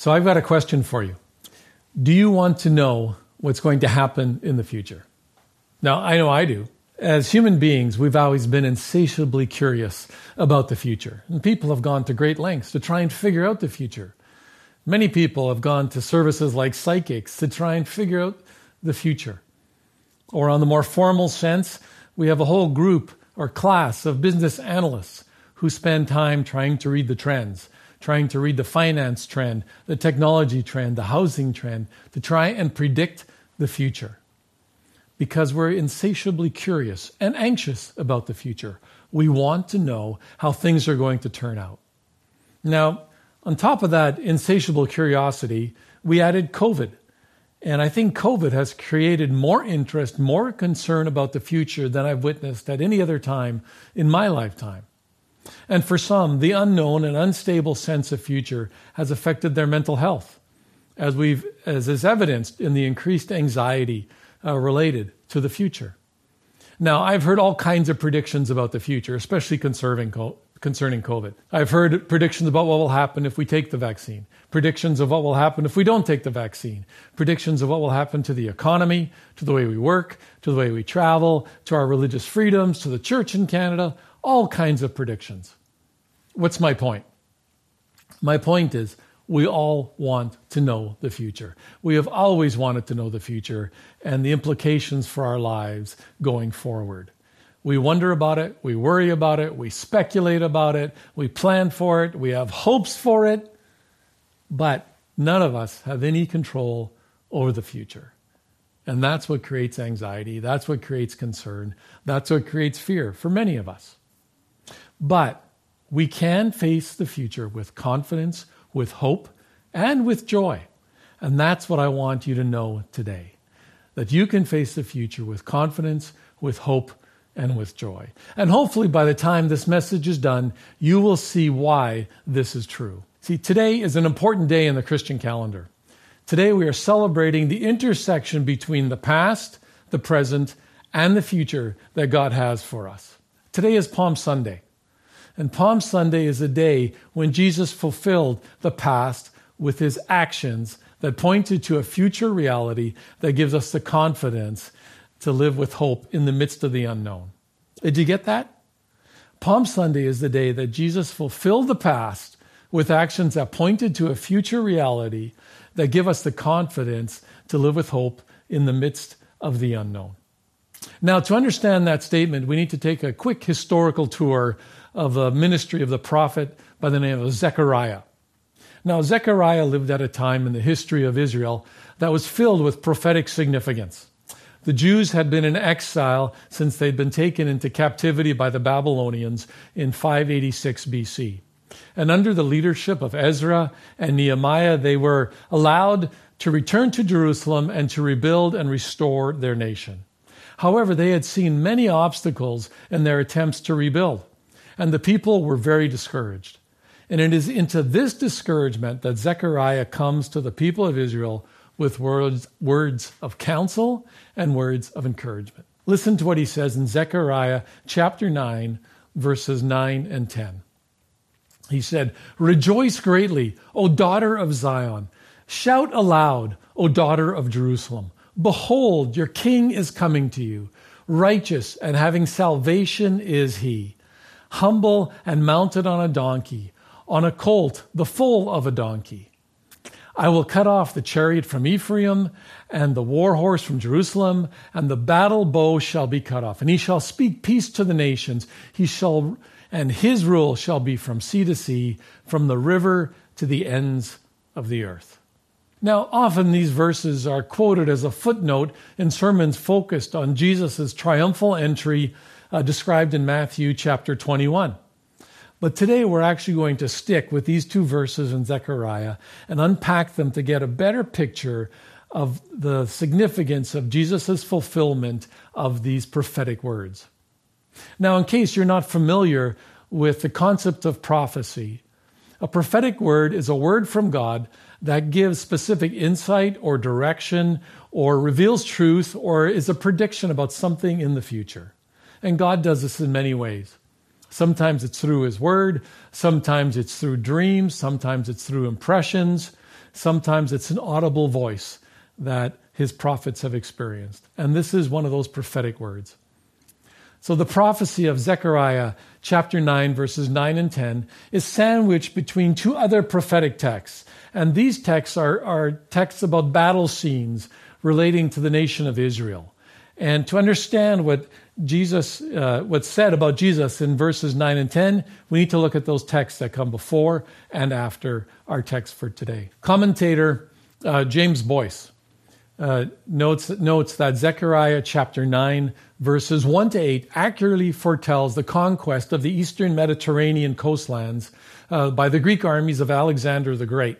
So I've got a question for you. Do you want to know what's going to happen in the future? Now, I know I do. As human beings, we've always been insatiably curious about the future. And people have gone to great lengths to try and figure out the future. Many people have gone to services like psychics to try and figure out the future. Or, on the more formal sense, we have a whole group or class of business analysts who spend time trying to read the trends trying to read the finance trend, the technology trend, the housing trend, to try and predict the future. Because we're insatiably curious and anxious about the future. We want to know how things are going to turn out. Now, on top of that insatiable curiosity, we added COVID. And I think COVID has created more interest, more concern about the future than I've witnessed at any other time in my lifetime. And for some, the unknown and unstable sense of future has affected their mental health, as, we've, as is evidenced in the increased anxiety uh, related to the future. Now, I've heard all kinds of predictions about the future, especially concerning COVID. I've heard predictions about what will happen if we take the vaccine, predictions of what will happen if we don't take the vaccine, predictions of what will happen to the economy, to the way we work, to the way we travel, to our religious freedoms, to the church in Canada, all kinds of predictions. What's my point? My point is, we all want to know the future. We have always wanted to know the future and the implications for our lives going forward. We wonder about it, we worry about it, we speculate about it, we plan for it, we have hopes for it, but none of us have any control over the future. And that's what creates anxiety, that's what creates concern, that's what creates fear for many of us. But we can face the future with confidence, with hope, and with joy. And that's what I want you to know today that you can face the future with confidence, with hope, and with joy. And hopefully, by the time this message is done, you will see why this is true. See, today is an important day in the Christian calendar. Today, we are celebrating the intersection between the past, the present, and the future that God has for us. Today is Palm Sunday. And Palm Sunday is a day when Jesus fulfilled the past with his actions that pointed to a future reality that gives us the confidence to live with hope in the midst of the unknown. Did you get that? Palm Sunday is the day that Jesus fulfilled the past with actions that pointed to a future reality that give us the confidence to live with hope in the midst of the unknown. Now, to understand that statement, we need to take a quick historical tour of the ministry of the prophet by the name of Zechariah. Now, Zechariah lived at a time in the history of Israel that was filled with prophetic significance. The Jews had been in exile since they'd been taken into captivity by the Babylonians in 586 BC. And under the leadership of Ezra and Nehemiah, they were allowed to return to Jerusalem and to rebuild and restore their nation. However, they had seen many obstacles in their attempts to rebuild and the people were very discouraged. And it is into this discouragement that Zechariah comes to the people of Israel with words, words of counsel and words of encouragement. Listen to what he says in Zechariah chapter 9, verses 9 and 10. He said, Rejoice greatly, O daughter of Zion. Shout aloud, O daughter of Jerusalem. Behold, your king is coming to you. Righteous and having salvation is he humble and mounted on a donkey, on a colt, the foal of a donkey. I will cut off the chariot from Ephraim and the war horse from Jerusalem, and the battle bow shall be cut off. And he shall speak peace to the nations. He shall, and his rule shall be from sea to sea, from the river to the ends of the earth. Now, often these verses are quoted as a footnote in sermons focused on Jesus' triumphal entry uh, described in Matthew chapter 21. But today we're actually going to stick with these two verses in Zechariah and unpack them to get a better picture of the significance of Jesus' fulfillment of these prophetic words. Now, in case you're not familiar with the concept of prophecy, a prophetic word is a word from God that gives specific insight or direction or reveals truth or is a prediction about something in the future. And God does this in many ways. Sometimes it's through His Word, sometimes it's through dreams, sometimes it's through impressions. sometimes it's an audible voice that his prophets have experienced. And this is one of those prophetic words. So the prophecy of Zechariah chapter 9, verses 9 and 10, is sandwiched between two other prophetic texts. And these texts are, are texts about battle scenes relating to the nation of Israel. And to understand what Jesus, uh, what's said about Jesus in verses 9 and 10, we need to look at those texts that come before and after our text for today. Commentator uh, James Boice uh, notes, notes that Zechariah chapter 9, verses 1 to 8, accurately foretells the conquest of the eastern Mediterranean coastlands uh, by the Greek armies of Alexander the Great,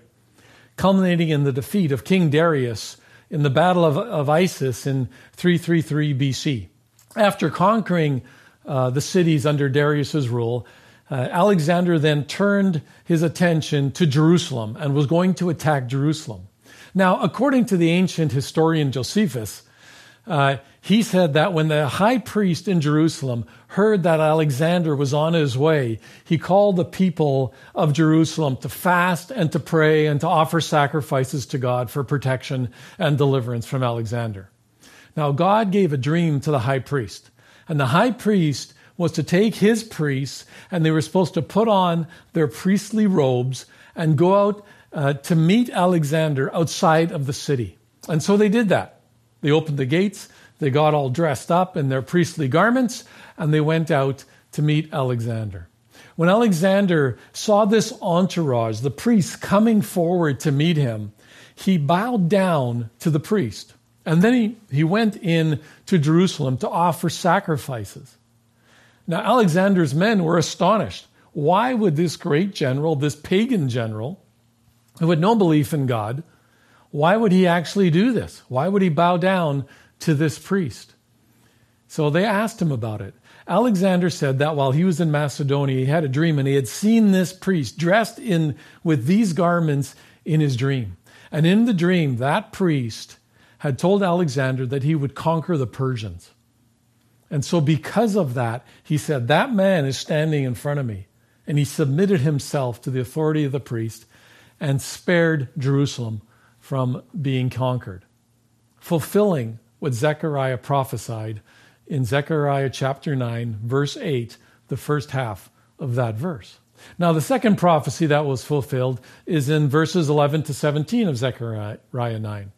culminating in the defeat of King Darius in the Battle of, of Issus in 333 BC. After conquering uh, the cities under Darius's rule, uh, Alexander then turned his attention to Jerusalem and was going to attack Jerusalem. Now, according to the ancient historian Josephus, uh, he said that when the high priest in Jerusalem heard that Alexander was on his way, he called the people of Jerusalem to fast and to pray and to offer sacrifices to God for protection and deliverance from Alexander. Now, God gave a dream to the high priest, and the high priest was to take his priests, and they were supposed to put on their priestly robes and go out uh, to meet Alexander outside of the city. And so they did that. They opened the gates, they got all dressed up in their priestly garments, and they went out to meet Alexander. When Alexander saw this entourage, the priests coming forward to meet him, he bowed down to the priest. And then he, he went in to Jerusalem to offer sacrifices. Now, Alexander's men were astonished. Why would this great general, this pagan general, who had no belief in God, why would he actually do this? Why would he bow down to this priest? So they asked him about it. Alexander said that while he was in Macedonia, he had a dream and he had seen this priest dressed in with these garments in his dream. And in the dream, that priest had told Alexander that he would conquer the Persians. And so, because of that, he said, That man is standing in front of me. And he submitted himself to the authority of the priest and spared Jerusalem from being conquered, fulfilling what Zechariah prophesied in Zechariah chapter 9, verse 8, the first half of that verse. Now, the second prophecy that was fulfilled is in verses 11 to 17 of Zechariah 9.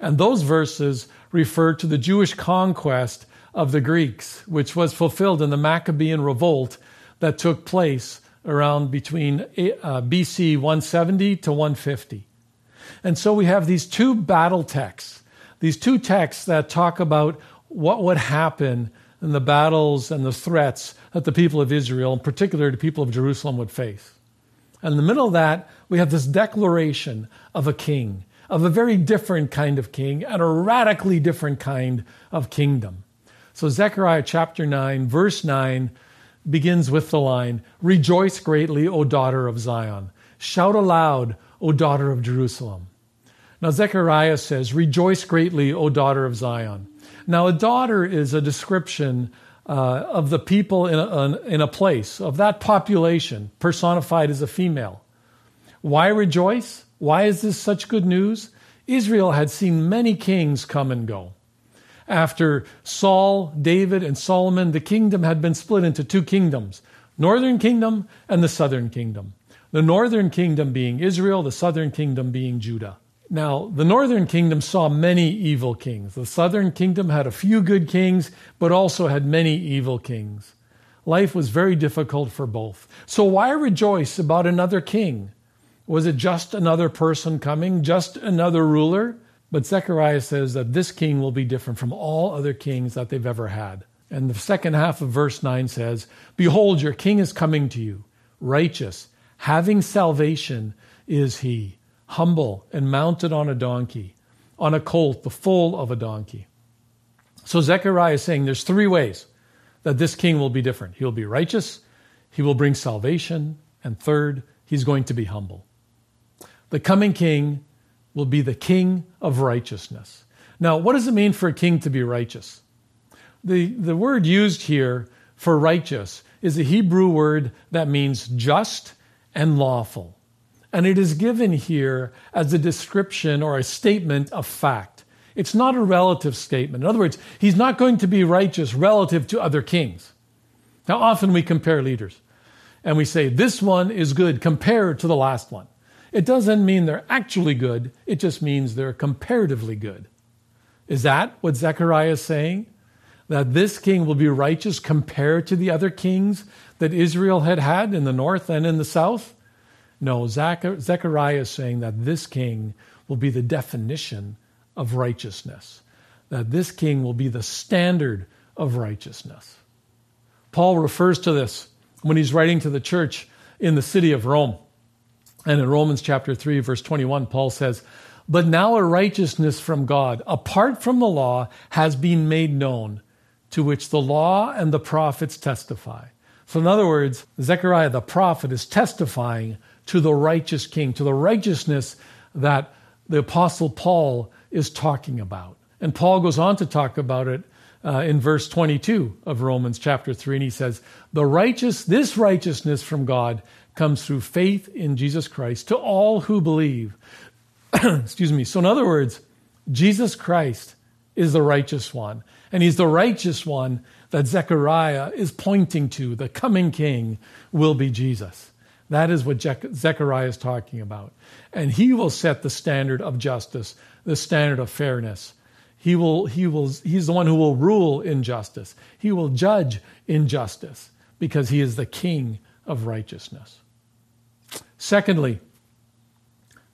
And those verses refer to the Jewish conquest of the Greeks, which was fulfilled in the Maccabean revolt that took place around between uh, BC 170 to 150. And so we have these two battle texts, these two texts that talk about what would happen in the battles and the threats that the people of Israel, in particular the people of Jerusalem, would face. And in the middle of that, we have this declaration of a king, of a very different kind of king, and a radically different kind of kingdom. So, Zechariah chapter 9, verse 9 begins with the line Rejoice greatly, O daughter of Zion. Shout aloud, O daughter of Jerusalem. Now, Zechariah says, Rejoice greatly, O daughter of Zion. Now, a daughter is a description uh, of the people in a, in a place, of that population, personified as a female. Why rejoice? Why is this such good news? Israel had seen many kings come and go. After Saul, David, and Solomon, the kingdom had been split into two kingdoms northern kingdom and the southern kingdom. The northern kingdom being Israel, the southern kingdom being Judah. Now, the northern kingdom saw many evil kings. The southern kingdom had a few good kings, but also had many evil kings. Life was very difficult for both. So, why rejoice about another king? Was it just another person coming, just another ruler? But Zechariah says that this king will be different from all other kings that they've ever had. And the second half of verse 9 says, Behold, your king is coming to you, righteous, having salvation is he, humble and mounted on a donkey, on a colt, the foal of a donkey. So Zechariah is saying there's three ways that this king will be different. He'll be righteous, he will bring salvation, and third, he's going to be humble. The coming king will be the king of righteousness. Now, what does it mean for a king to be righteous? The, the word used here for righteous is a Hebrew word that means just and lawful. And it is given here as a description or a statement of fact. It's not a relative statement. In other words, he's not going to be righteous relative to other kings. Now, often we compare leaders and we say, this one is good compared to the last one. It doesn't mean they're actually good, it just means they're comparatively good. Is that what Zechariah is saying? That this king will be righteous compared to the other kings that Israel had had in the north and in the south? No, Zechariah is saying that this king will be the definition of righteousness, that this king will be the standard of righteousness. Paul refers to this when he's writing to the church in the city of Rome. And in Romans chapter 3, verse 21, Paul says, But now a righteousness from God, apart from the law, has been made known, to which the law and the prophets testify. So, in other words, Zechariah the prophet is testifying to the righteous king, to the righteousness that the apostle Paul is talking about. And Paul goes on to talk about it uh, in verse 22 of Romans chapter 3, and he says, The righteous, this righteousness from God comes through faith in Jesus Christ to all who believe. Excuse me. So, in other words, Jesus Christ is the righteous one, and he's the righteous one that Zechariah is pointing to. The coming king will be Jesus. That is what Zechariah is talking about. And he will set the standard of justice, the standard of fairness, he will, he will, he's the one who will rule in justice. He will judge in justice because he is the king of righteousness. Secondly,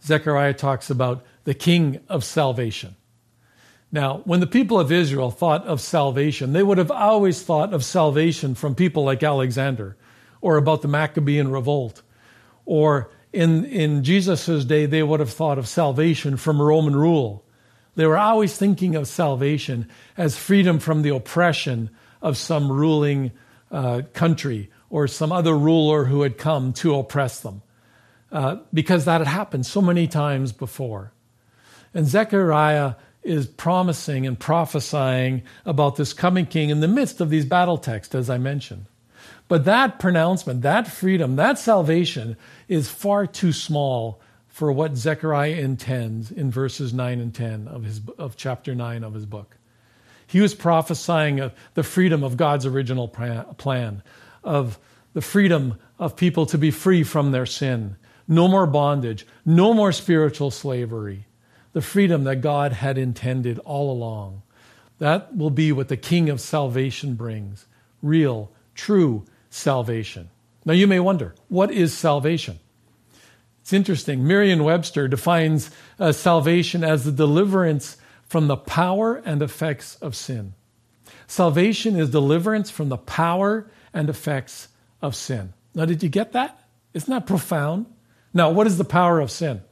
Zechariah talks about the king of salvation. Now, when the people of Israel thought of salvation, they would have always thought of salvation from people like Alexander or about the Maccabean revolt. Or in, in Jesus' day, they would have thought of salvation from Roman rule they were always thinking of salvation as freedom from the oppression of some ruling uh, country or some other ruler who had come to oppress them, uh, because that had happened so many times before. And Zechariah is promising and prophesying about this coming king in the midst of these battle texts, as I mentioned. But that pronouncement, that freedom, that salvation is far too small for what Zechariah intends in verses 9 and 10 of, his, of chapter 9 of his book. He was prophesying of the freedom of God's original plan, of the freedom of people to be free from their sin, no more bondage, no more spiritual slavery, the freedom that God had intended all along. That will be what the King of salvation brings real, true salvation. Now, you may wonder, what is salvation? It's interesting. Merriam Webster defines uh, salvation as the deliverance from the power and effects of sin. Salvation is deliverance from the power and effects of sin. Now, did you get that? Isn't that profound? Now, what is the power of sin?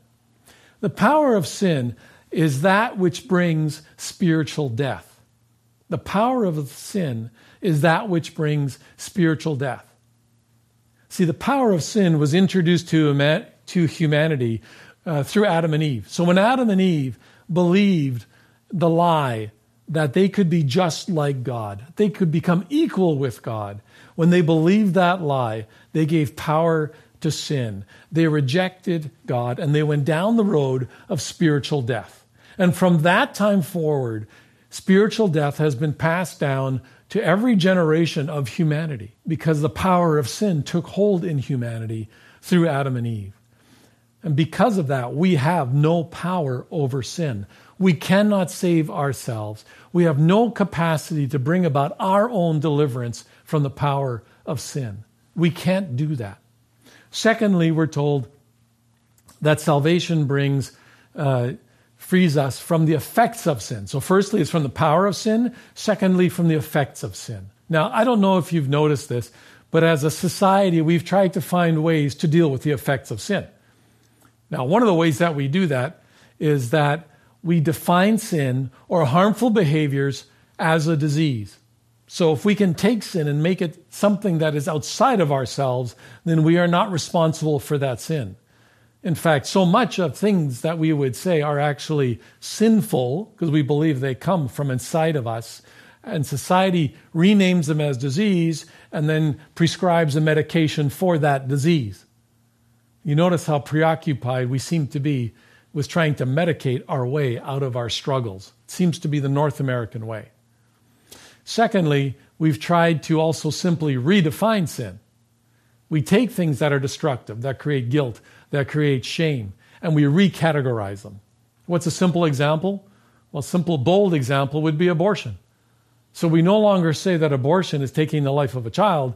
The power of sin is that which brings spiritual death. The power of sin is that which brings spiritual death. See, the power of sin was introduced to to humanity uh, through Adam and Eve. So when Adam and Eve believed the lie that they could be just like God, they could become equal with God, when they believed that lie, they gave power to sin. They rejected God and they went down the road of spiritual death. And from that time forward, spiritual death has been passed down to every generation of humanity because the power of sin took hold in humanity through Adam and Eve. And because of that, we have no power over sin. We cannot save ourselves. We have no capacity to bring about our own deliverance from the power of sin. We can't do that. Secondly, we're told that salvation brings, uh, frees us from the effects of sin. So, firstly, it's from the power of sin. Secondly, from the effects of sin. Now, I don't know if you've noticed this, but as a society, we've tried to find ways to deal with the effects of sin. Now, one of the ways that we do that is that we define sin or harmful behaviors as a disease. So if we can take sin and make it something that is outside of ourselves, then we are not responsible for that sin. In fact, so much of things that we would say are actually sinful because we believe they come from inside of us. And society renames them as disease and then prescribes a medication for that disease. You notice how preoccupied we seem to be with trying to medicate our way out of our struggles. It seems to be the North American way. Secondly, we've tried to also simply redefine sin. We take things that are destructive, that create guilt, that create shame, and we recategorize them. What's a simple example? Well, a simple, bold example would be abortion. So we no longer say that abortion is taking the life of a child.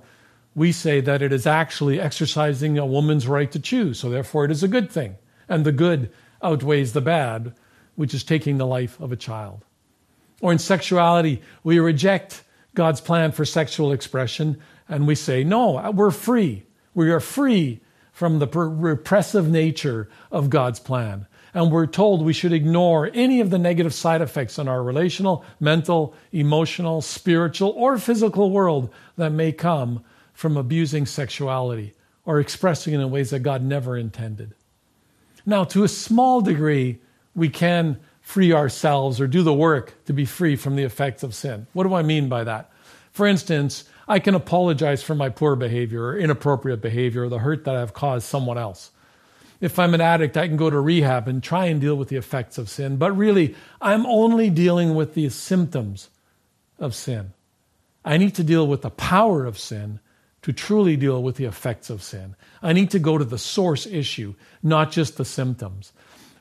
We say that it is actually exercising a woman's right to choose. So therefore, it is a good thing. And the good outweighs the bad, which is taking the life of a child. Or in sexuality, we reject God's plan for sexual expression and we say, no, we're free. We are free from the repressive nature of God's plan. And we're told we should ignore any of the negative side effects in our relational, mental, emotional, spiritual, or physical world that may come from abusing sexuality or expressing it in ways that God never intended. Now, to a small degree, we can free ourselves or do the work to be free from the effects of sin. What do I mean by that? For instance, I can apologize for my poor behavior or inappropriate behavior or the hurt that I've caused someone else. If I'm an addict, I can go to rehab and try and deal with the effects of sin. But really, I'm only dealing with the symptoms of sin. I need to deal with the power of sin to truly deal with the effects of sin. I need to go to the source issue, not just the symptoms.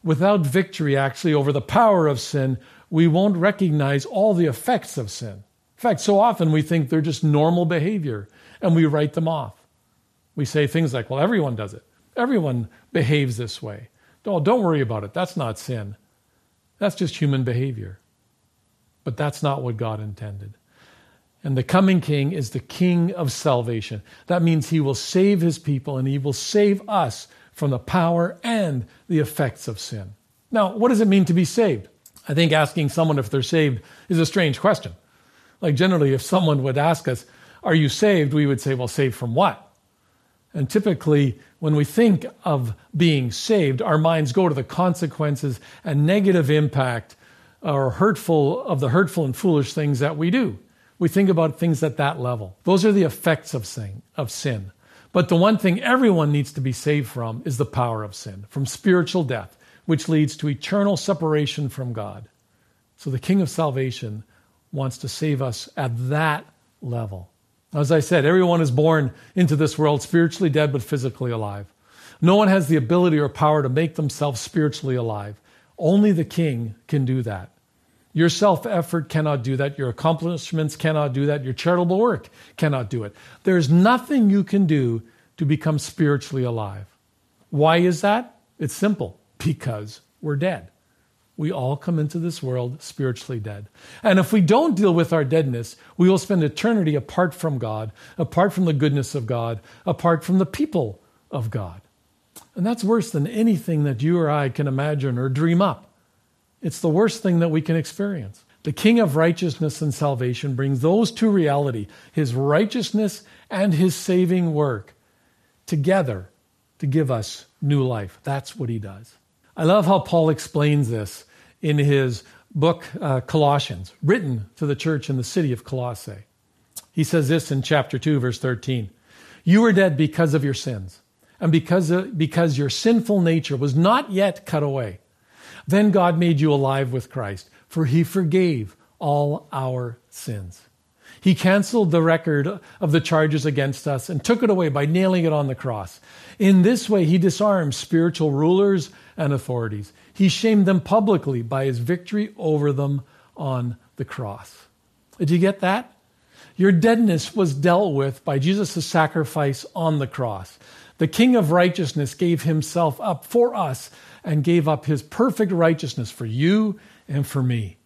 Without victory, actually, over the power of sin, we won't recognize all the effects of sin. In fact, so often we think they're just normal behavior and we write them off. We say things like, well, everyone does it. Everyone behaves this way. Oh, don't worry about it. That's not sin. That's just human behavior. But that's not what God intended. And the coming king is the king of salvation. That means he will save his people and he will save us from the power and the effects of sin. Now, what does it mean to be saved? I think asking someone if they're saved is a strange question. Like, generally, if someone would ask us, Are you saved? we would say, Well, saved from what? And typically, when we think of being saved, our minds go to the consequences and negative impact uh, or hurtful of the hurtful and foolish things that we do. We think about things at that level. Those are the effects of sin, of sin. But the one thing everyone needs to be saved from is the power of sin, from spiritual death, which leads to eternal separation from God. So the King of salvation wants to save us at that level. As I said, everyone is born into this world spiritually dead but physically alive. No one has the ability or power to make themselves spiritually alive. Only the King can do that. Your self effort cannot do that. Your accomplishments cannot do that. Your charitable work cannot do it. There's nothing you can do to become spiritually alive. Why is that? It's simple because we're dead. We all come into this world spiritually dead. And if we don't deal with our deadness, we will spend eternity apart from God, apart from the goodness of God, apart from the people of God. And that's worse than anything that you or I can imagine or dream up. It's the worst thing that we can experience. The King of righteousness and salvation brings those to reality, his righteousness and his saving work, together to give us new life. That's what he does. I love how Paul explains this in his book, uh, Colossians, written to the church in the city of Colossae. He says this in chapter 2, verse 13 You were dead because of your sins, and because, of, because your sinful nature was not yet cut away. Then God made you alive with Christ, for he forgave all our sins. He canceled the record of the charges against us and took it away by nailing it on the cross. In this way, he disarmed spiritual rulers and authorities. He shamed them publicly by his victory over them on the cross. Did you get that? Your deadness was dealt with by Jesus' sacrifice on the cross. The King of righteousness gave himself up for us and gave up his perfect righteousness for you and for me.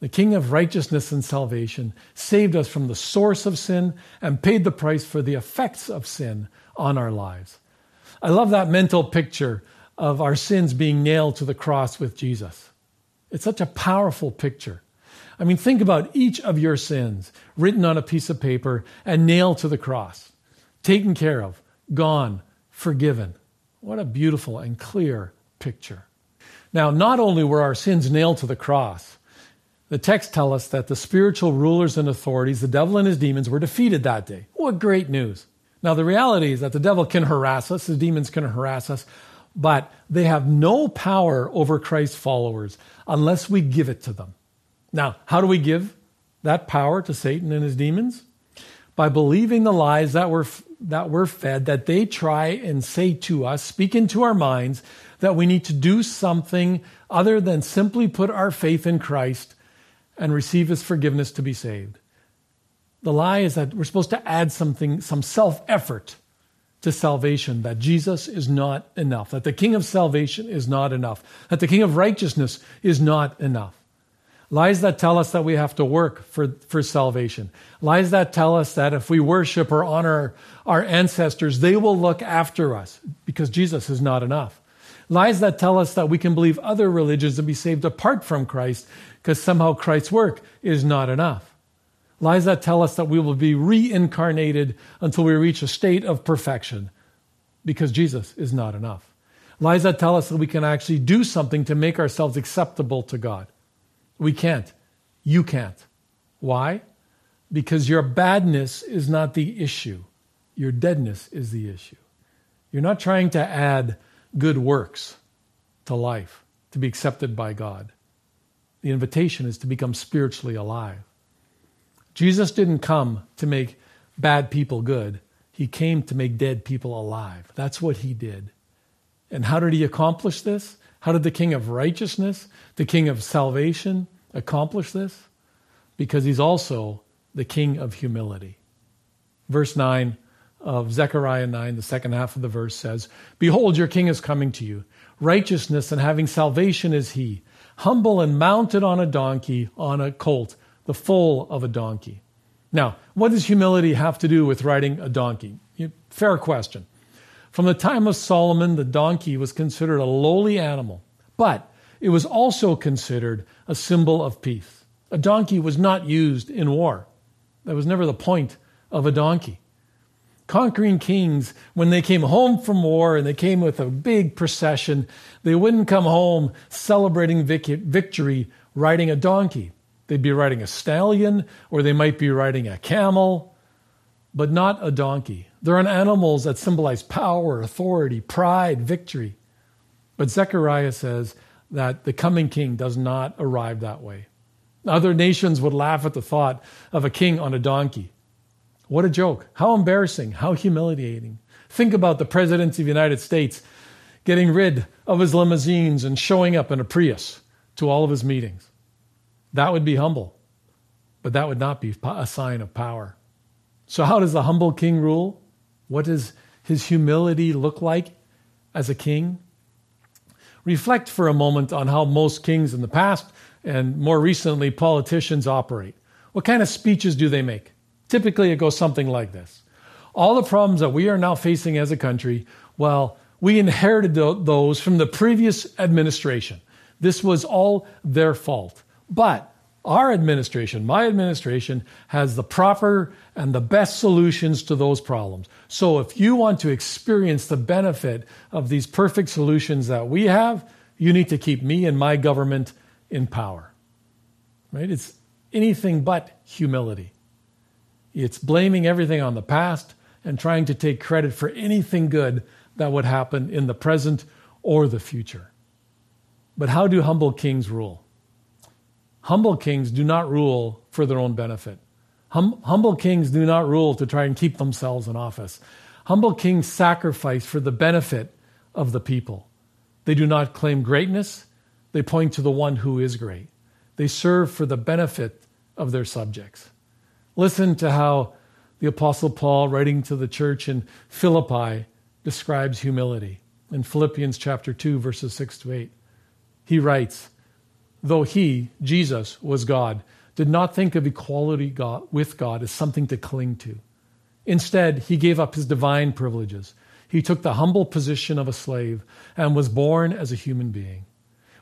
The King of righteousness and salvation saved us from the source of sin and paid the price for the effects of sin on our lives. I love that mental picture of our sins being nailed to the cross with Jesus. It's such a powerful picture. I mean, think about each of your sins written on a piece of paper and nailed to the cross, taken care of, gone, forgiven. What a beautiful and clear picture. Now, not only were our sins nailed to the cross, the texts tell us that the spiritual rulers and authorities, the devil and his demons, were defeated that day. What great news! Now, the reality is that the devil can harass us, the demons can harass us, but they have no power over Christ's followers unless we give it to them. Now, how do we give that power to Satan and his demons? By believing the lies that we're, that we're fed, that they try and say to us, speak into our minds, that we need to do something other than simply put our faith in Christ and receive his forgiveness to be saved. The lie is that we're supposed to add something, some self effort to salvation, that Jesus is not enough, that the King of salvation is not enough, that the King of righteousness is not enough. Lies that tell us that we have to work for, for salvation. Lies that tell us that if we worship or honor our ancestors, they will look after us because Jesus is not enough. Lies that tell us that we can believe other religions and be saved apart from Christ because somehow Christ's work is not enough. Lies that tell us that we will be reincarnated until we reach a state of perfection because Jesus is not enough. Lies that tell us that we can actually do something to make ourselves acceptable to God. We can't. You can't. Why? Because your badness is not the issue, your deadness is the issue. You're not trying to add good works to life to be accepted by God. The invitation is to become spiritually alive. Jesus didn't come to make bad people good. He came to make dead people alive. That's what he did. And how did he accomplish this? How did the King of righteousness, the King of salvation, accomplish this? Because he's also the King of humility. Verse 9 of Zechariah 9, the second half of the verse says, Behold, your king is coming to you. Righteousness and having salvation is he, humble and mounted on a donkey, on a colt, the foal of a donkey. Now, what does humility have to do with riding a donkey? Fair question. From the time of Solomon, the donkey was considered a lowly animal, but it was also considered a symbol of peace. A donkey was not used in war. That was never the point of a donkey. Conquering kings, when they came home from war and they came with a big procession, they wouldn't come home celebrating victory riding a donkey. They'd be riding a stallion or they might be riding a camel, but not a donkey. They're on animals that symbolize power, authority, pride, victory. But Zechariah says that the coming king does not arrive that way. Other nations would laugh at the thought of a king on a donkey. What a joke. How embarrassing. How humiliating. Think about the President of the United States getting rid of his limousines and showing up in a Prius to all of his meetings. That would be humble, but that would not be a sign of power. So, how does the humble king rule? What does his humility look like as a king? Reflect for a moment on how most kings in the past and more recently politicians operate. What kind of speeches do they make? Typically, it goes something like this All the problems that we are now facing as a country, well, we inherited those from the previous administration. This was all their fault. But our administration, my administration, has the proper and the best solutions to those problems. So if you want to experience the benefit of these perfect solutions that we have, you need to keep me and my government in power. Right? It's anything but humility. It's blaming everything on the past and trying to take credit for anything good that would happen in the present or the future. But how do humble kings rule? Humble kings do not rule for their own benefit. Hum- humble kings do not rule to try and keep themselves in office. Humble kings sacrifice for the benefit of the people. They do not claim greatness, they point to the one who is great. They serve for the benefit of their subjects. Listen to how the Apostle Paul, writing to the church in Philippi, describes humility. In Philippians chapter 2, verses 6 to 8, he writes, though he, Jesus, was God, did not think of equality God, with God as something to cling to. Instead, he gave up his divine privileges. He took the humble position of a slave and was born as a human being.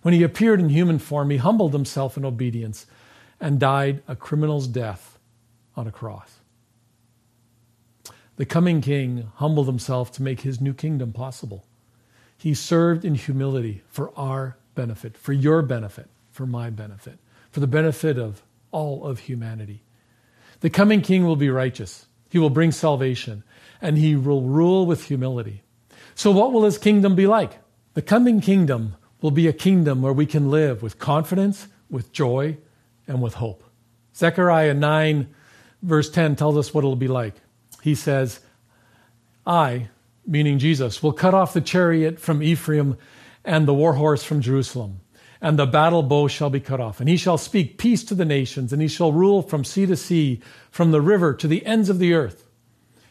When he appeared in human form, he humbled himself in obedience and died a criminal's death on a cross. The coming king humbled himself to make his new kingdom possible. He served in humility for our benefit, for your benefit for my benefit, for the benefit of all of humanity. The coming king will be righteous. He will bring salvation, and he will rule with humility. So, what will his kingdom be like? The coming kingdom will be a kingdom where we can live with confidence, with joy, and with hope. Zechariah 9, verse 10 tells us what it'll be like. He says, I, meaning Jesus, will cut off the chariot from Ephraim and the war horse from Jerusalem, and the battle bow shall be cut off. And he shall speak peace to the nations, and he shall rule from sea to sea, from the river to the ends of the earth.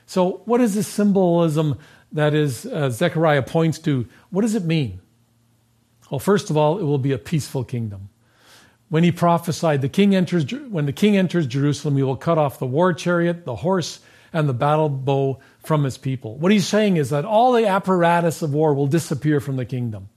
So, what is this symbolism that is uh, Zechariah points to? What does it mean? Well, first of all, it will be a peaceful kingdom. When he prophesied, the king enters, when the king enters Jerusalem, he will cut off the war chariot, the horse, and the battle bow from his people. What he's saying is that all the apparatus of war will disappear from the kingdom.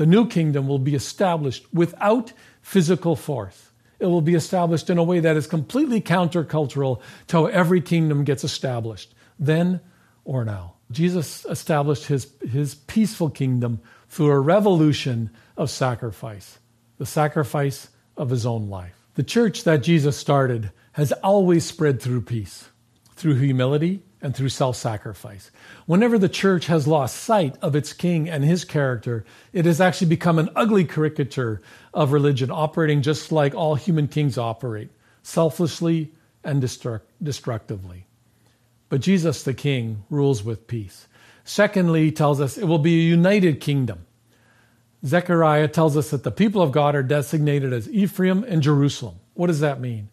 The new kingdom will be established without physical force. It will be established in a way that is completely countercultural to how every kingdom gets established, then or now. Jesus established his, his peaceful kingdom through a revolution of sacrifice, the sacrifice of his own life. The church that Jesus started has always spread through peace through humility and through self sacrifice. Whenever the church has lost sight of its king and his character, it has actually become an ugly caricature of religion, operating just like all human kings operate, selflessly and destruct- destructively. But Jesus the king rules with peace. Secondly, he tells us it will be a united kingdom. Zechariah tells us that the people of God are designated as Ephraim and Jerusalem. What does that mean?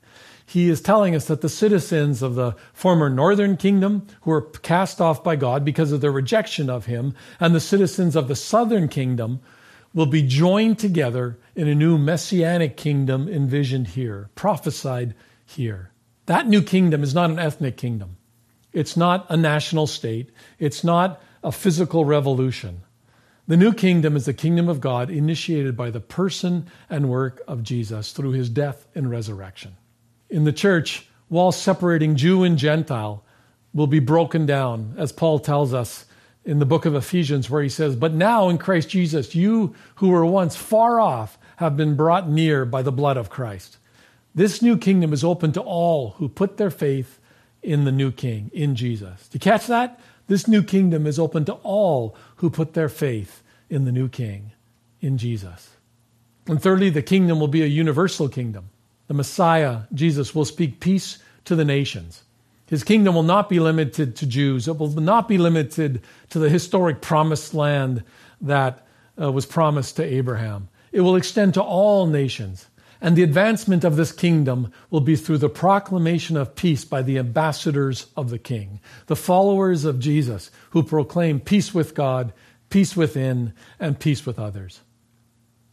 He is telling us that the citizens of the former northern kingdom, who were cast off by God because of their rejection of him, and the citizens of the southern kingdom will be joined together in a new messianic kingdom envisioned here, prophesied here. That new kingdom is not an ethnic kingdom. It's not a national state. It's not a physical revolution. The new kingdom is the kingdom of God initiated by the person and work of Jesus through his death and resurrection in the church, walls separating Jew and Gentile will be broken down, as Paul tells us in the book of Ephesians, where he says, But now in Christ Jesus, you who were once far off have been brought near by the blood of Christ. This new kingdom is open to all who put their faith in the new king, in Jesus. Do you catch that? This new kingdom is open to all who put their faith in the new king, in Jesus. And thirdly, the kingdom will be a universal kingdom the Messiah, Jesus, will speak peace to the nations. His kingdom will not be limited to Jews. It will not be limited to the historic promised land that uh, was promised to Abraham. It will extend to all nations. And the advancement of this kingdom will be through the proclamation of peace by the ambassadors of the king, the followers of Jesus who proclaim peace with God, peace within, and peace with others.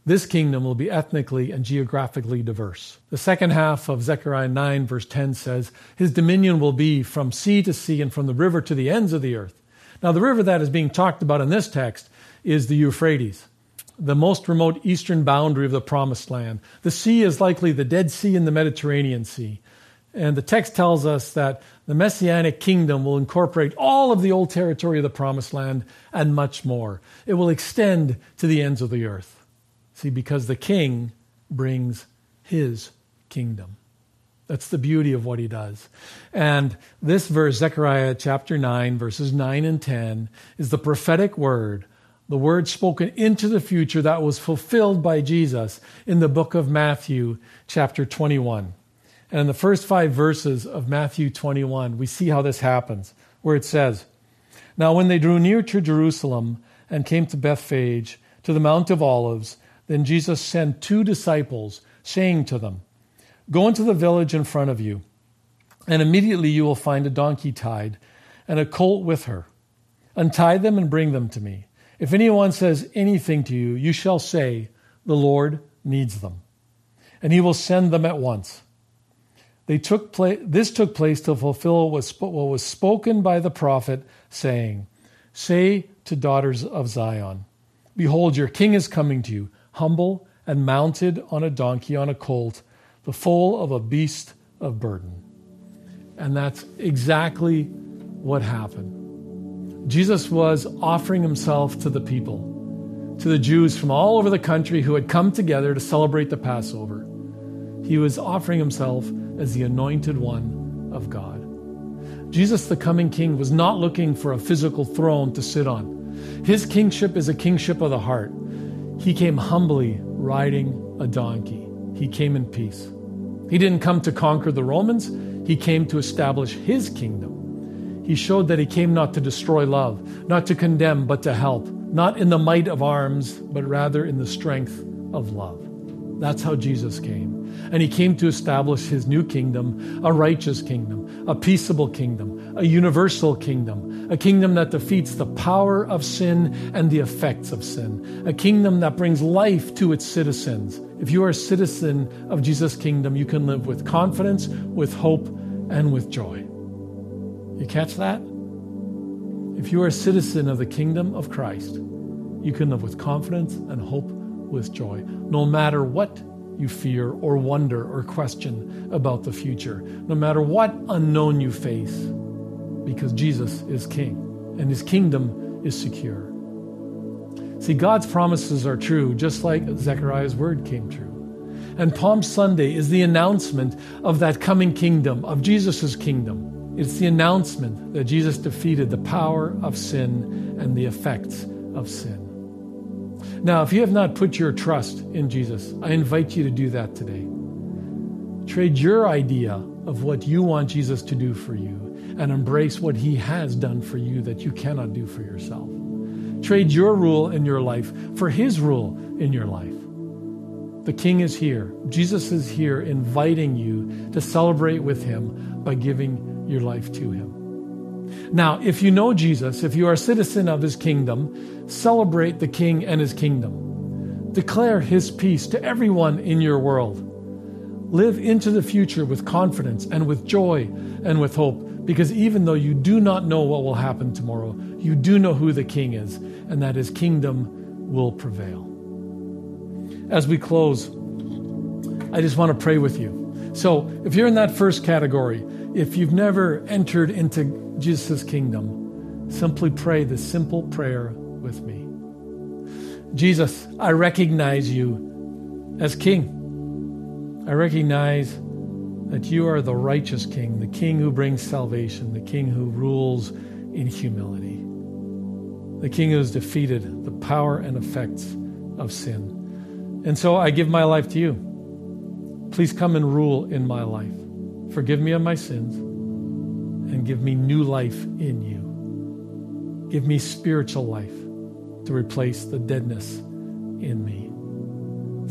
This kingdom will be ethnically and geographically diverse. The second half of Zechariah 9, verse 10 says, His dominion will be from sea to sea and from the river to the ends of the earth. Now, the river that is being talked about in this text is the Euphrates, the most remote eastern boundary of the promised land. The sea is likely the Dead Sea and the Mediterranean Sea. And the text tells us that the Messianic kingdom will incorporate all of the old territory of the promised land and much more. It will extend to the ends of the earth. See, because the king brings his kingdom. That's the beauty of what he does. And this verse, Zechariah chapter 9, verses 9 and 10, is the prophetic word, the word spoken into the future that was fulfilled by Jesus in the book of Matthew, chapter 21. And in the first five verses of Matthew 21, we see how this happens, where it says, Now when they drew near to Jerusalem and came to Bethphage, to the Mount of Olives, then Jesus sent two disciples, saying to them, Go into the village in front of you, and immediately you will find a donkey tied and a colt with her. Untie them and bring them to me. If anyone says anything to you, you shall say, The Lord needs them, and he will send them at once. They took pla- this took place to fulfill what was, what was spoken by the prophet, saying, Say to daughters of Zion, Behold, your king is coming to you humble and mounted on a donkey, on a colt, the foal of a beast of burden. And that's exactly what happened. Jesus was offering himself to the people, to the Jews from all over the country who had come together to celebrate the Passover. He was offering himself as the anointed one of God. Jesus, the coming king, was not looking for a physical throne to sit on. His kingship is a kingship of the heart. He came humbly riding a donkey. He came in peace. He didn't come to conquer the Romans, he came to establish his kingdom. He showed that he came not to destroy love, not to condemn, but to help, not in the might of arms, but rather in the strength of love. That's how Jesus came. And he came to establish his new kingdom, a righteous kingdom, a peaceable kingdom, a universal kingdom, a kingdom that defeats the power of sin and the effects of sin, a kingdom that brings life to its citizens. If you are a citizen of Jesus' kingdom, you can live with confidence, with hope, and with joy. You catch that? If you are a citizen of the kingdom of Christ, you can live with confidence and hope with joy, no matter what you fear or wonder or question about the future, no matter what unknown you face, because Jesus is King and his kingdom is secure. See, God's promises are true, just like Zechariah's word came true. And Palm Sunday is the announcement of that coming kingdom, of Jesus' kingdom. It's the announcement that Jesus defeated the power of sin and the effects of sin. Now, if you have not put your trust in Jesus, I invite you to do that today. Trade your idea of what you want Jesus to do for you and embrace what he has done for you that you cannot do for yourself. Trade your rule in your life for his rule in your life. The King is here. Jesus is here inviting you to celebrate with him by giving your life to him. Now, if you know Jesus, if you are a citizen of his kingdom, celebrate the king and his kingdom. Declare his peace to everyone in your world. Live into the future with confidence and with joy and with hope, because even though you do not know what will happen tomorrow, you do know who the king is and that his kingdom will prevail. As we close, I just want to pray with you. So, if you're in that first category, if you've never entered into Jesus' kingdom, simply pray this simple prayer with me. Jesus, I recognize you as King. I recognize that you are the righteous King, the King who brings salvation, the King who rules in humility, the King who has defeated the power and effects of sin. And so I give my life to you. Please come and rule in my life. Forgive me of my sins and give me new life in you. Give me spiritual life to replace the deadness in me.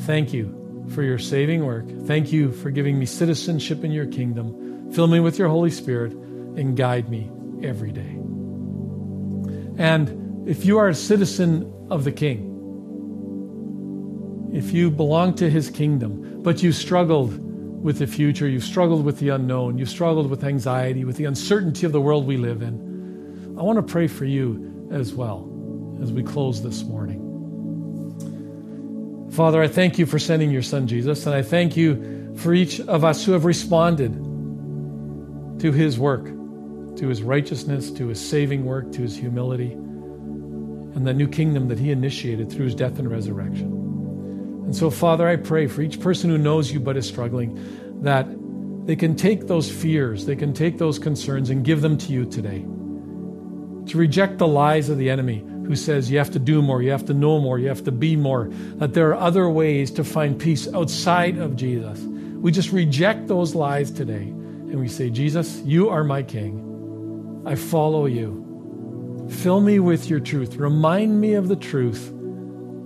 Thank you for your saving work. Thank you for giving me citizenship in your kingdom. Fill me with your Holy Spirit and guide me every day. And if you are a citizen of the King, if you belong to his kingdom, but you struggled with the future, you've struggled with the unknown, you've struggled with anxiety, with the uncertainty of the world we live in, I want to pray for you as well as we close this morning. Father, I thank you for sending your son Jesus, and I thank you for each of us who have responded to his work, to his righteousness, to his saving work, to his humility, and the new kingdom that he initiated through his death and resurrection. And so, Father, I pray for each person who knows you but is struggling that they can take those fears, they can take those concerns and give them to you today. To reject the lies of the enemy who says you have to do more, you have to know more, you have to be more, that there are other ways to find peace outside of Jesus. We just reject those lies today and we say, Jesus, you are my King. I follow you. Fill me with your truth. Remind me of the truth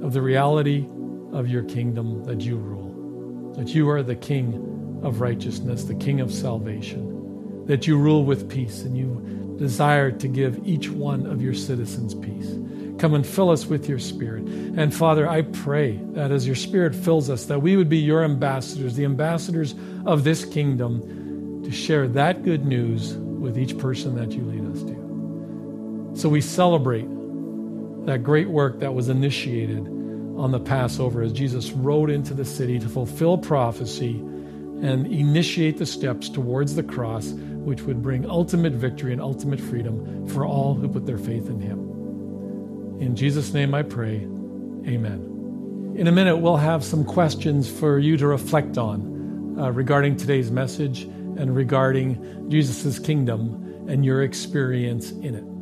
of the reality of your kingdom that you rule, that you are the King of righteousness, the King of salvation, that you rule with peace and you desire to give each one of your citizens peace. Come and fill us with your spirit. And Father, I pray that as your spirit fills us, that we would be your ambassadors, the ambassadors of this kingdom, to share that good news with each person that you lead us to. So we celebrate that great work that was initiated on the Passover as Jesus rode into the city to fulfill prophecy and initiate the steps towards the cross, which would bring ultimate victory and ultimate freedom for all who put their faith in him. In Jesus' name I pray, amen. In a minute, we'll have some questions for you to reflect on uh, regarding today's message and regarding Jesus' kingdom and your experience in it.